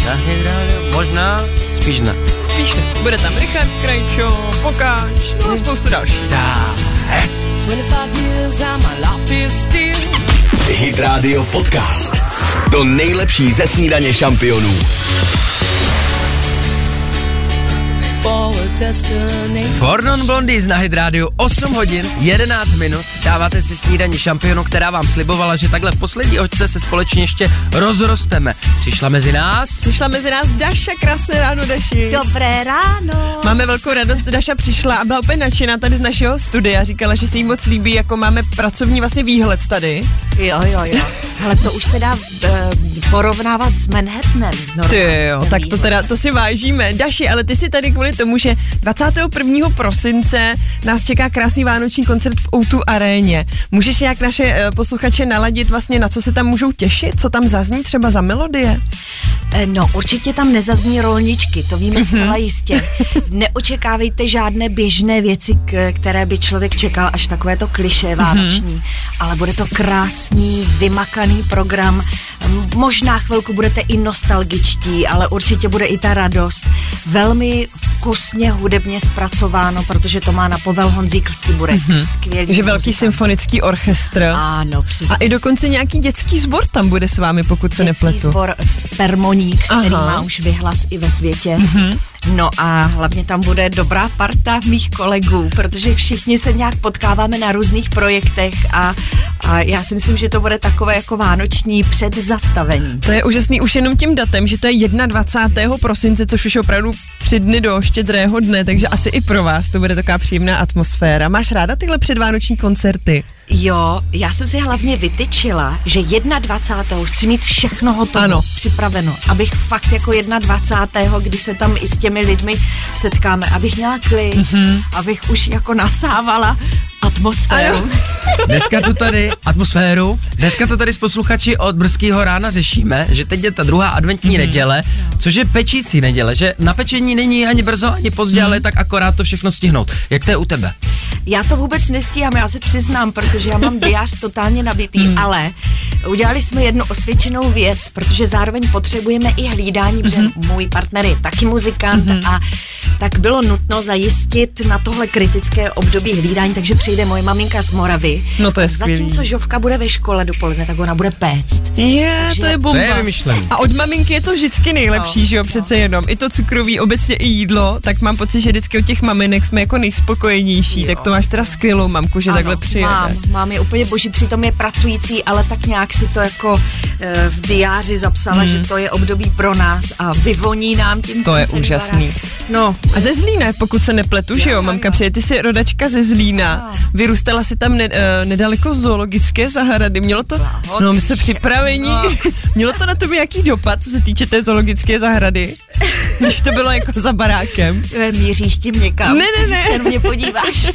Možná, spíš ne. Spíš ne. Bude tam Richard Krajčo, Pokáč, no a spoustu dalších. Dále. 25 years and my life is still Hit Radio Podcast. To nejlepší ze snídaně šampionů. for a destiny. For non blondies na Hydrádiu 8 hodin, 11 minut. Dáváte si snídaní šampionu, která vám slibovala, že takhle v poslední očce se společně ještě rozrosteme. Přišla mezi nás. Přišla mezi nás Daša, krásné ráno Daši. Dobré ráno. Máme velkou radost, Daša přišla a byla úplně nadšená tady z našeho studia. Říkala, že se jí moc líbí, jako máme pracovní vlastně výhled tady. Jo, jo, jo. Ale to už se dá eh, porovnávat s Manhattanem. normálně, Ty jo, tak to teda, to si vážíme. Daši, ale ty si tady kvůli tomu, že 21. prosince nás čeká krásný vánoční koncert v O2 aréně. Můžeš nějak naše eh, posluchače naladit vlastně, na co se tam můžou těšit? Co tam zazní třeba za melodie? Eh, No, určitě tam nezazní rolničky, to víme zcela jistě. Neočekávejte žádné běžné věci, které by člověk čekal, až takové to kliše vánoční. Ale bude to krásný, vymakaný program. Možná chvilku budete i nostalgičtí, ale určitě bude i ta radost. Velmi vkusně hudebně zpracováno, protože to má na povel Honzík Stiburek. Skvělý Že velký muzikant. symfonický orchestr. Ano, přesně. A i dokonce nějaký dětský sbor tam bude s vámi, pokud se Dětský nepletu. sbor Permoník, který Aha. má už vyhlas i ve světě. Mm-hmm. No a hlavně tam bude dobrá parta mých kolegů, protože všichni se nějak potkáváme na různých projektech a, a já si myslím, že to bude takové jako vánoční předzastavení. To je úžasný už jenom tím datem, že to je 21. prosince, což už je opravdu tři dny do štědrého dne, takže asi i pro vás to bude taková příjemná atmosféra. Máš ráda tyhle předvánoční koncerty? Jo, já jsem si hlavně vytyčila, že 21. chci mít všechno hotovo, Ano. připraveno, abych fakt jako 21. kdy se tam i s těmi lidmi setkáme, abych měla klid, mm-hmm. abych už jako nasávala atmosféru. Ano. Dneska to tady, atmosféru, dneska to tady s posluchači od brzkého rána řešíme, že teď je ta druhá adventní Mhm. neděle, což je pečící neděle, že na pečení není ani brzo, ani pozdě, Mhm. ale tak akorát to všechno stihnout. Jak to je u tebe? Já to vůbec nestíhám, já se přiznám, protože já mám diář totálně nabitý, Hmm. ale udělali jsme jednu osvědčenou věc, protože zároveň potřebujeme i hlídání, protože Mhm. můj partner je taky muzikant a tak bylo nutno zajistit na tohle kritické období hlídání, takže přijde moje maminka z Moravy. No to je A skvělý. Zatímco Žovka bude ve škole dopoledne, tak ona bude péct. Je, Takže- to je bomba. To je vymyšlený. A od maminky je to vždycky nejlepší, No, že jo, přece jenom. I to cukroví, obecně i jídlo, tak mám pocit, že vždycky od těch maminek jsme jako nejspokojenější. Jo. Tak to máš teda skvělou mamku, že takhle přijede. Mám, mám je úplně boží, přitom je pracující, ale tak nějak si to jako e, v diáři zapsala, hmm. že to je období pro nás a vyvoní nám tím To je úžasný. barák. No, A ze Zlína, pokud se nepletu, že jo, mamka přijde, ty jsi rodačka ze Zlína, vyrůstala si tam ne, eh, nedaleko zoologické zahrady, mělo to, no my jsme připraveni, No. mělo to na tebe jaký dopad, co se týče té zoologické zahrady, když to bylo jako za barákem. e, míříš tím někam. Ne, ne, ne. Se na mě podíváš.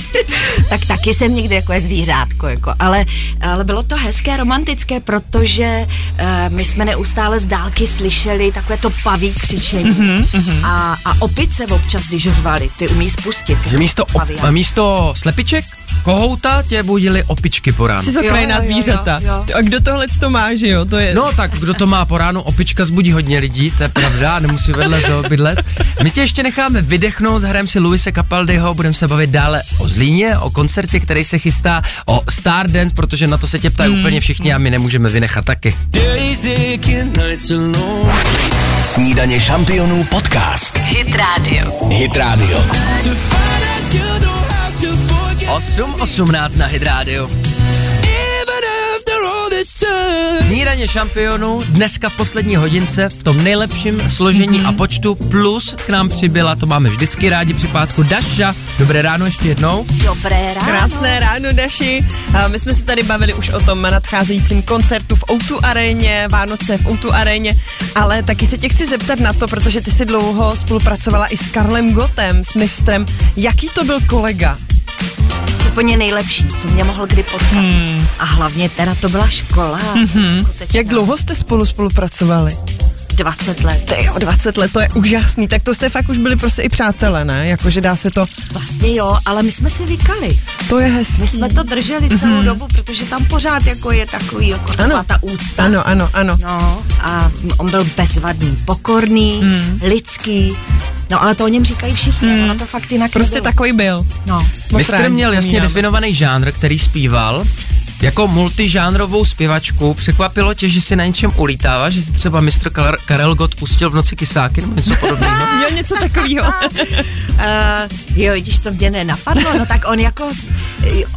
tak taky jsem někde jako je zvířátko, jako, ale, ale bylo to hezké, romantické, protože uh, my jsme neustále z dálky slyšeli takové to paví křičení Mhm, a, a opice občas, když řvali, ty umí spustit. Že místo, op, místo slepiček, kohouta tě budili opičky po ránu. Jsi Jo, okrajná jo, jo, zvířata. jo. A kdo tohle to má, že jo, to je... No tak kdo to má po ránu, opička zbudí hodně lidí, to je pravda, nemusí vedle zoo bydlet. My tě ještě necháme vydechnout, zahrajeme si Luise Capaldiho, budeme se bavit dále o Zlíně, o koncertě, který se chystá, o Stardance, protože na to se tě ptají úplně všichni a my nemůžeme vynechat taky. Snídaně šampionů podcast. Hit Radio. Hit Radio. 8.18 na Hit Radio. Snídaně šampionů dneska v poslední hodince v tom nejlepším složení a počtu plus k nám přibyla, to máme vždycky rádi při pátku Daša. Dobré ráno ještě jednou. Dobré ráno. Krásné ráno, Daši. A My jsme se tady bavili už o tom nadcházejícím koncertu v O2 aréně, Vánoce v O2 aréně, ale taky se tě chci zeptat na to, protože ty si dlouho spolupracovala i s Karlem Gotem, s mistrem. Jaký to byl kolega? Úplně nejlepší, co mě mohl kdy potkat. Hmm. A hlavně teda to byla škola. Mm-hmm. Jak dlouho jste spolu spolupracovali? 20 let. Ty jo, 20 let, to je úžasný. Tak to jste fakt už byli prostě i přátelé, ne? Jakože dá se to... Vlastně jo, ale my jsme si vykali. To je hezký. My jsme to drželi celou mm-hmm. dobu, protože tam pořád jako je takový, jako Ano. ta úcta. Ano, ano, ano. No a on byl bezvadný, pokorný, mm. lidský. No ale to o něm říkají všichni, mm. ono to fakt jinak Prostě nebylo. takový byl. No. Rádi měl jasně definovaný žánr, který zpíval. Jako multižánrovou zpěvačku překvapilo tě, že si na něčem ulítává, že si třeba mistr Kar- Karel Gott pustil v noci kysáky nebo něco podobného? Měl něco takového. Uh, jo, když to mě nenapadlo, no tak on jako,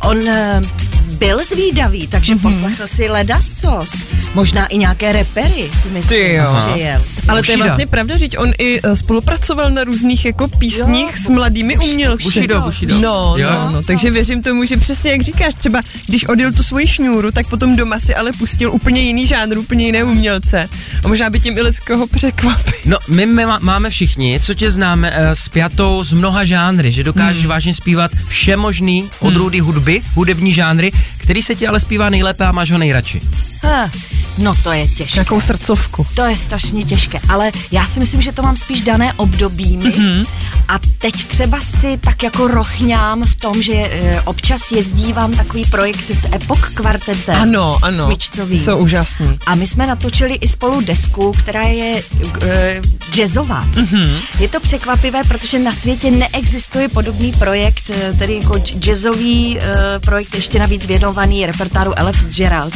on uh, byl zvídavý, takže mm-hmm. poslechl si ledascos. Možná i nějaké repery si myslím, Ty jo. že jel. Ale to je vlastně pravda, že on i eh, spolupracoval na různých jako písních Jo, s mladými umělci. Bushido, Bushido. No, Jo. no, no, takže věřím tomu, že přesně jak říkáš, třeba když odjel tu svoji šňůru, tak potom doma si ale pustil úplně jiný žánr, úplně jiné umělce. A možná by tím i lidského překvapil. No, my, my má- máme všichni, co tě známe, uh, spjatou z mnoha žánry, že dokážeš hmm. vážně zpívat vše možný odrůdy hudby, hudební žánry, který se ti ale zpívá nejlépe a máš ho nejradši. Ah, no to je těžké. Nějakou srdcovku. To je strašně těžké, ale já si myslím, že to mám spíš dané obdobími mm-hmm. a teď třeba si tak jako rochňám v tom, že e, občas jezdívám takový projekt s Epoch kvartetem. Ano, ano. Smyčcovým. Jsou úžasný. A my jsme natočili i spolu desku, která je e, jazzová. Mm-hmm. Je to překvapivé, protože na světě neexistuje podobný projekt, e, tedy jako jazzový e, projekt, ještě navíc věnovaný repertáru Ella Fitzgerald.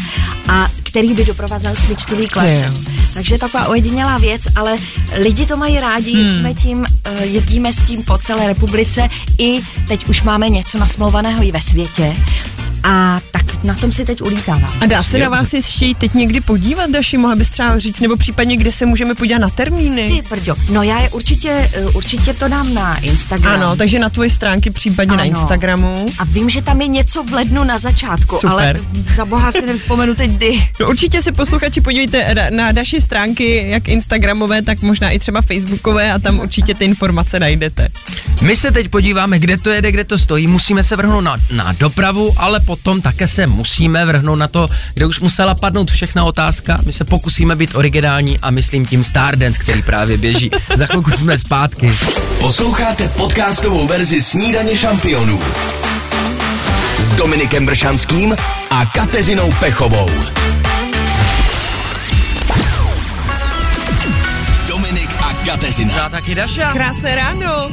A který by doprovázel smyčcový kvartet. Takže je taková ojedinělá věc, ale lidi to mají rádi, Hmm. jezdíme, tím, eh, jezdíme s tím po celé republice i teď už máme něco nasmlouvaného i ve světě. A tak na tom si teď ulítává. A dá se na vás ještě teď někdy podívat, Daši, mohla bys třeba říct, nebo případně kde se můžeme podívat na termíny? Ty prďo, no já je určitě, eh, určitě to dám na Instagram. Ano, takže na tvoje stránky, případně na Ano. Instagramu. A vím, že tam je něco v lednu na začátku, Super. ale za boha si nevzpomenu teď kdy. No určitě si posluchači podívejte na naše stránky, jak Instagramové, tak možná i třeba Facebookové a tam určitě ty informace najdete. My se teď podíváme, kde to jede, kde to stojí. Musíme se vrhnout na, na dopravu, ale potom také se musíme vrhnout na to, kde už musela padnout všechna otázka. My se pokusíme být originální a myslím tím Stardance, který právě běží. Za chvilku jsme zpátky. Posloucháte podcastovou verzi Snídaně šampionů s Dominikem Bršanským a Kateřinou Pechovou. Dominik a Kateřina. Já taky Daša. Krásné ráno.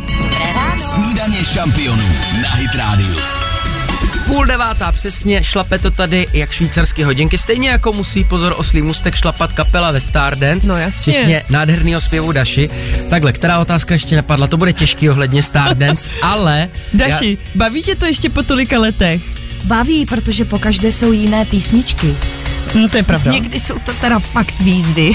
Snídaně šampionů na Hit Radio. Půl devátá přesně, šlape to tady jak švýcarský hodinky, stejně jako musí pozor oslý mustek šlapat kapela ve Stardance. No jasně. Včetně nádherného zpěvu Daši. Takhle, která otázka ještě napadla, to bude těžký ohledně Stardance, ale... Daši, baví tě to ještě po tolika letech? Baví, protože po každé jsou jiné písničky. No to je pravda. Někdy jsou to teda fakt výzvy,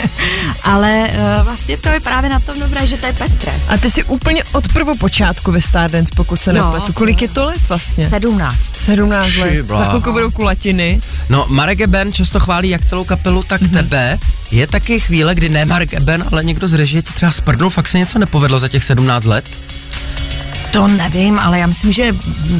ale uh, vlastně to je právě na tom dobré, že to je pestré. A ty jsi úplně od prvopočátku ve Stardance, pokud se Jo. nepletu. Kolik je to let vlastně? 17. 17 let. Šibla. Za chvilku budou kulatiny. No, Marek Eben často chválí jak celou kapelu, tak Mhm. mm-hmm. tebe. Je taky chvíle, kdy ne Marek Eben, ale někdo z režie ti třeba sprdnul, fakt se něco nepovedlo za těch 17 let? To nevím, ale já myslím, že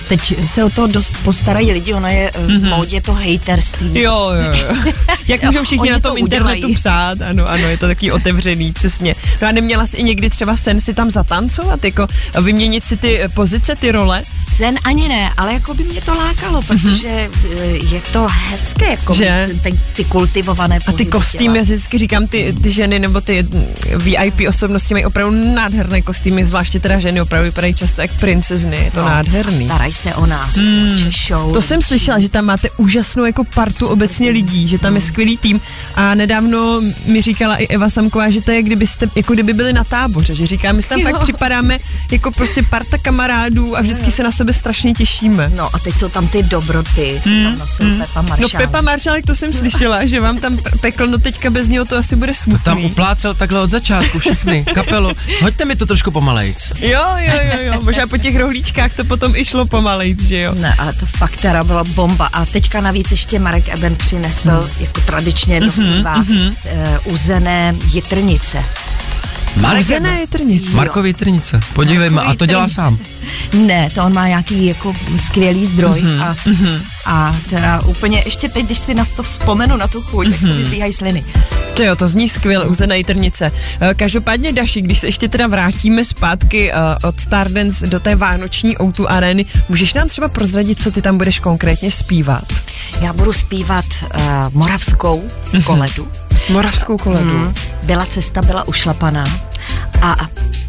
teď se o to dost postarají lidi, ono je mm-hmm. v módě to haterství. Jo, jo, jo. Jak můžou všichni na to tom internetu udělají. psát, ano, ano, je to takový otevřený, přesně. No a neměla jsi i někdy třeba sen si tam zatancovat, jako vyměnit si ty eh, pozice, ty role? Sen ani ne, ale jako by mě to lákalo, protože eh, je to hezké, jako Že? ty, ty kultivované A ty pozice kostýmy, já vždycky říkám, ty, ty ženy nebo ty mm, VIP osobnosti mají opravdu nádherné kostýmy, zvláště teda ženy opravdu vypadají často jak princezny, je to No, nádherný. Staraj se o nás, mm. show. To jsem slyšela, že tam máte úžasnou jako partu obecně lidí, že tam je skvělý tým a nedávno mi říkala i Eva Samková, že to je kdybyste, jako kdyby byli na táboře, že říká, my si tam Jo. fakt připadáme jako prostě parta kamarádů a vždycky se na sebe strašně těšíme. No a teď jsou tam ty dobroty, co tam nosil Pepa Maršál. No Pepa Maršálek, to jsem slyšela, že vám tam pekl, no teďka bez něho to asi bude To smutný. tam uplácel takhle od začátku všechny, kapelu. Hoďte mi to trošku pomalejc. Jo, jo, jo, jo, možná po těch rohlíčkách to potom i šlo pomalejc, že jo. Ne, ale to fakt teda byla bomba. A teďka navíc ještě Marek Eben přinesl, Hmm. jako tradičně Mhm, nosívá, mm-hmm. uh, uzené jitrnice. Marek Eben. jitrnice. Markový trnice. Podívejme, a to dělá Jitrnice. sám. Ne, to on má nějaký jako skvělý zdroj Mhm, a, a teda úplně ještě teď, když si na to vzpomenu, na tu chuť, tak se Mhm. mi zdvíhají sliny. To jo, to zní skvěle, uzená jitrnice. Eh, Každopádně, Daši, když se ještě teda vrátíme zpátky uh, od Stardance do té vánoční O2 arény, můžeš nám třeba prozradit, co ty tam budeš konkrétně zpívat? Já budu zpívat uh, moravskou Mhm. koledu. Moravskou koledu. Mm, byla cesta, byla ušlapaná a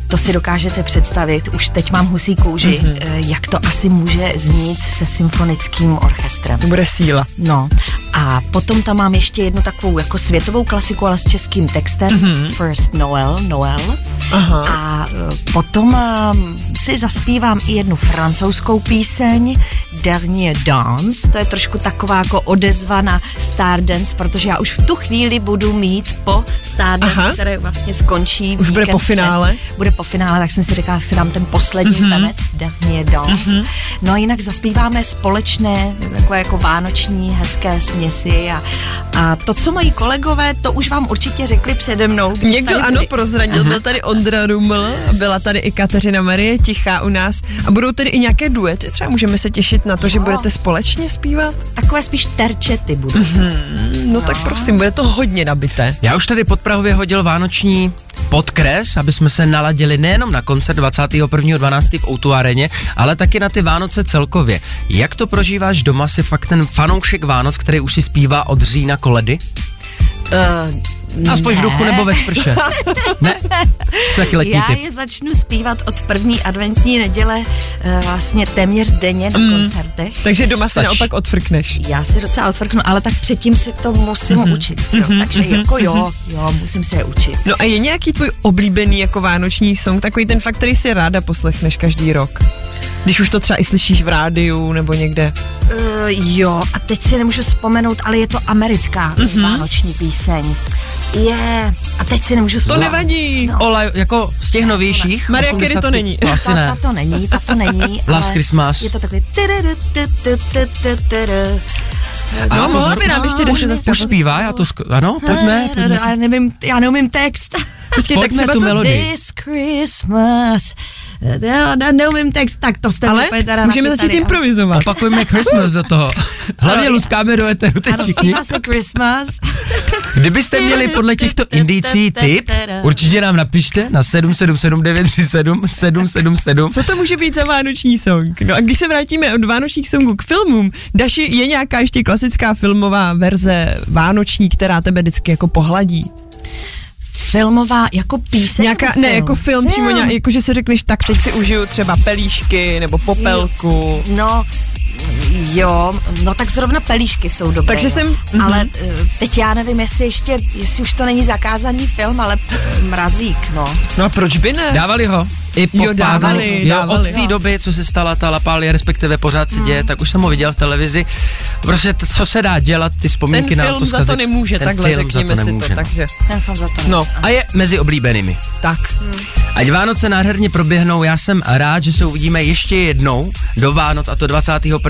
to si dokážete představit, už teď mám husí kůži, Mhm. mm-hmm. jak to asi může znít se symfonickým orchestrem. To bude síla. No a potom tam mám ještě jednu takovou jako světovou klasiku, ale s českým textem, mm-hmm. First Noel, Noel. Aha. A e, potom um, si zaspívám i jednu francouzskou píseň, Dernier Dance, to je trošku taková jako odezva na Stardance, protože já už v tu chvíli budu mít po Stardance, Aha. které vlastně skončí Už bude po finále? Před, bude po finále, tak jsem si říkala, že si dám ten poslední Mhm. mm-hmm. tanec, Dernier Dance. Mm-hmm. No a jinak zaspíváme společné, takové jako vánoční, hezké směsi a, a to, co mají kolegové, to už vám určitě řekli přede mnou. Někdo tady ano byli. prozradil, byl tady Ondra Ruml, byla tady i Kateřina Marie Tichá u nás a budou tady i nějaké duety, třeba můžeme se těšit na to, že Jo. budete společně zpívat? Takové spíš terčety budou. No tak prosím, bude to hodně nabité. Já už tady pod Prahově hodil vánoční podkres, aby jsme se naladili nejenom na koncert 21.12. v Outu areně, ale taky na ty Vánoce celkově. Jak to prožíváš doma, si fakt ten fanoušek Vánoc, který už si zpívá od října koledy? Uh, Aspoň v Ne. duchu nebo ve sprše. Ne? Je taky letní Já typ. je začnu zpívat od první adventní neděle eh, vlastně téměř denně na Mm. koncertech. Takže doma se naopak odfrkneš. Já si docela odfrknu, ale tak předtím si to musím Mhm. učit. Jo. Takže jako jo, jo, musím se je učit. No a je nějaký tvůj oblíbený jako vánoční song, takový ten fakt, který si ráda poslechneš každý rok? Když už to třeba i slyšíš v rádiu nebo někde. Uh, jo, a teď si nemůžu vzpomenout, ale je to americká Mhm. mm-hmm. vánoční píseň. Je, a teď si nemůžu To vzpomenout. nevadí. No. Ola, jako z těch novějších. Mariah Carey to 80. není. To asi ta, ne. ta to není, ta to není. Last Christmas. Je to takový... No, mohla by nám ještě už, Daše už zpívá, já to ano, pojďme, pojďme. Já nevím, já neumím text. Počkej, tak Pojďme třeba tu to melodii. This Christmas. Já já neumím text, tak to jste Ale teda můžeme začít ale- improvizovat. Opakujme Christmas do toho. Hlavně luskáme do eteru teď všichni. se Christmas. Kdybyste měli podle těchto indicí tip, určitě nám napište na 777 777. Co to může být za vánoční song? No a když se vrátíme od vánočních songů k filmům, Daši, je nějaká ještě klasická filmová verze vánoční, která tebe vždycky jako pohladí? Filmová, jako píseň? Nějaká, nebo ne, film? jako film, film. přímo nějak, jako že si řekneš, tak teď si užiju třeba pelíšky nebo popelku. No, jo, no tak zrovna pelíšky jsou dobré. Takže jsem- mhm. Ale eh, teď já nevím, jestli ještě, jestli už to není zakázaný film, ale mrazík, no. No a proč by ne? Dávali ho? I po Jo, dávali, pádu, jo, dávali. od té doby, co se stala ta lapálie, respektive pořád se děje, tak už jsem ho viděl v televizi. Prostě t- co se dá dělat, ty Ten vzpomínky nám film to za to nemůže, Ten takhle film za řekněme si nemůže, to, no. takže. Ten film za to No, A je mezi oblíbenými. tak. Ať Vánoce nádherně proběhnou, já jsem rád, že se uvidíme ještě jednou do Vánoc a to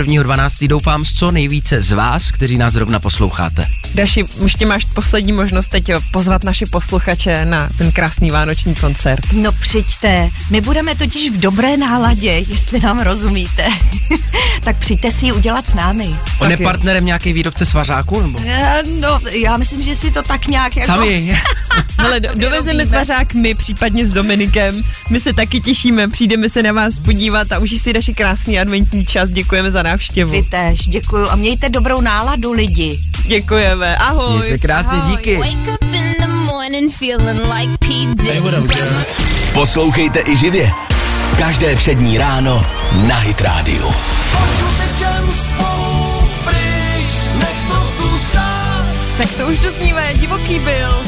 21.12. doufám s co nejvíce z vás, kteří nás zrovna posloucháte. Daši, ještě máš poslední možnost teď pozvat naše posluchače na ten krásný vánoční koncert. No přijďte, my budeme totiž v dobré náladě, jestli nám rozumíte. tak přijďte si ji udělat s námi. On Tak je jo. partnerem nějaký výrobce svařáku? Nebo? Eh, No, já myslím, že si to tak nějak jako... Sami. Hele, do, dovezeme svařák my, případně s Dominikem. My se taky těšíme, přijdeme se na vás podívat a užij si naši krásný adventní čas. Děkujeme za návštěvu. Vy tež, děkuju. A mějte dobrou náladu lidi. Děkujeme, Měj ahoj. se krásně, díky. P. Diddy. Poslouchejte i živě. Každé přední ráno na Hit Radio. Tak to už doznívá, divoký byl.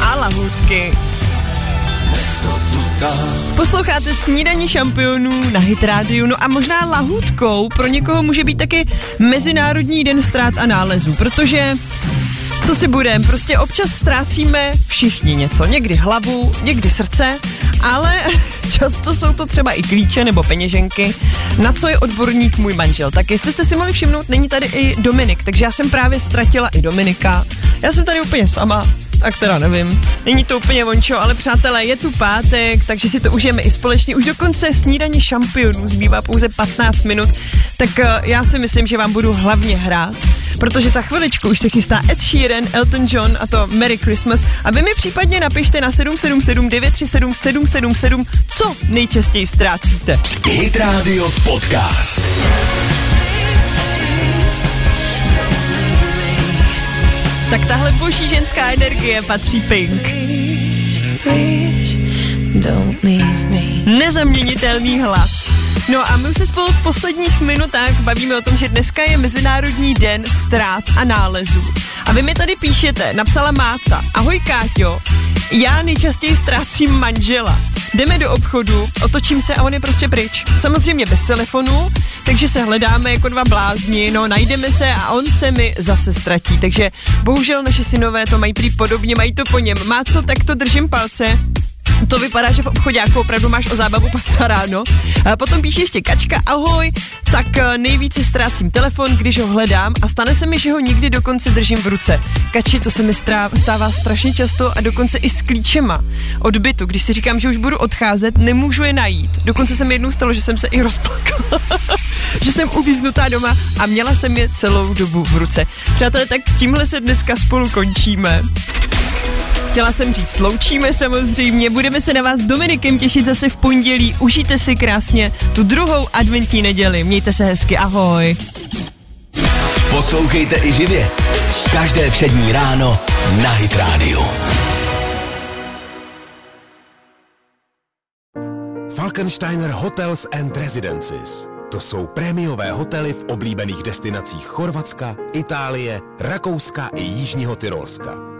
A Posloucháte snídaní šampionů na Hit Radio, no a možná lahůdkou pro někoho může být taky Mezinárodní den ztrát a nálezů, protože co si budem, prostě občas ztrácíme všichni něco, někdy hlavu, někdy srdce, ale často jsou to třeba i klíče nebo peněženky, na co je odborník můj manžel. Tak jestli jste si mohli všimnout, není tady i Dominik, takže já jsem právě ztratila i Dominika. Já jsem tady úplně sama, tak teda nevím. Není to úplně vončo, ale přátelé, je tu pátek, takže si to užijeme i společně. Už dokonce snídaní šampionů zbývá pouze 15 minut, tak uh, já si myslím, že vám budu hlavně hrát, protože za chviličku už se chystá Ed Sheeran, Elton John a to Merry Christmas. A vy mi případně napište na 777 937 777, co nejčastěji ztrácíte. Hit Radio Podcast. Tak tahle boží ženská energie patří Pink. Nezaměnitelný hlas. No a my už se spolu v posledních minutách bavíme o tom, že dneska je Mezinárodní den ztrát a nálezů. A vy mi tady píšete, napsala Máca. Ahoj Káťo, já nejčastěji ztrácím manžela. Jdeme do obchodu, otočím se a on je prostě pryč. Samozřejmě bez telefonu, takže se hledáme jako dva blázni, no najdeme se a on se mi zase ztratí. Takže bohužel naše synové to mají prý podobně, mají to po něm. Máco, tak to držím palce. To vypadá, že v obchodě jako opravdu máš o zábavu postaráno. A potom píše ještě Kačka, ahoj, tak eh, nejvíce ztrácím telefon, když ho hledám a stane se mi, že ho nikdy dokonce držím v ruce. Kači, to se mi stává strašně často a dokonce i s klíčema od bytu. Když si říkám, že už budu odcházet, nemůžu je najít. Dokonce se mi jednou stalo, že jsem se i rozplakala, že jsem uvíznutá doma a měla jsem je celou dobu v ruce. Přátelé, tak tímhle se dneska spolu končíme. Chtěla jsem říct, sloučíme samozřejmě, budeme se na vás s Dominikem těšit zase v pondělí, užijte si krásně tu druhou adventní neděli, mějte se hezky, ahoj. Poslouchejte i živě. Každé přední ráno na Hit Radio. Falkensteiner Hotels and Residences. To jsou prémiové hotely v oblíbených destinacích Chorvatska, Itálie, Rakouska i Jižního Tyrolska.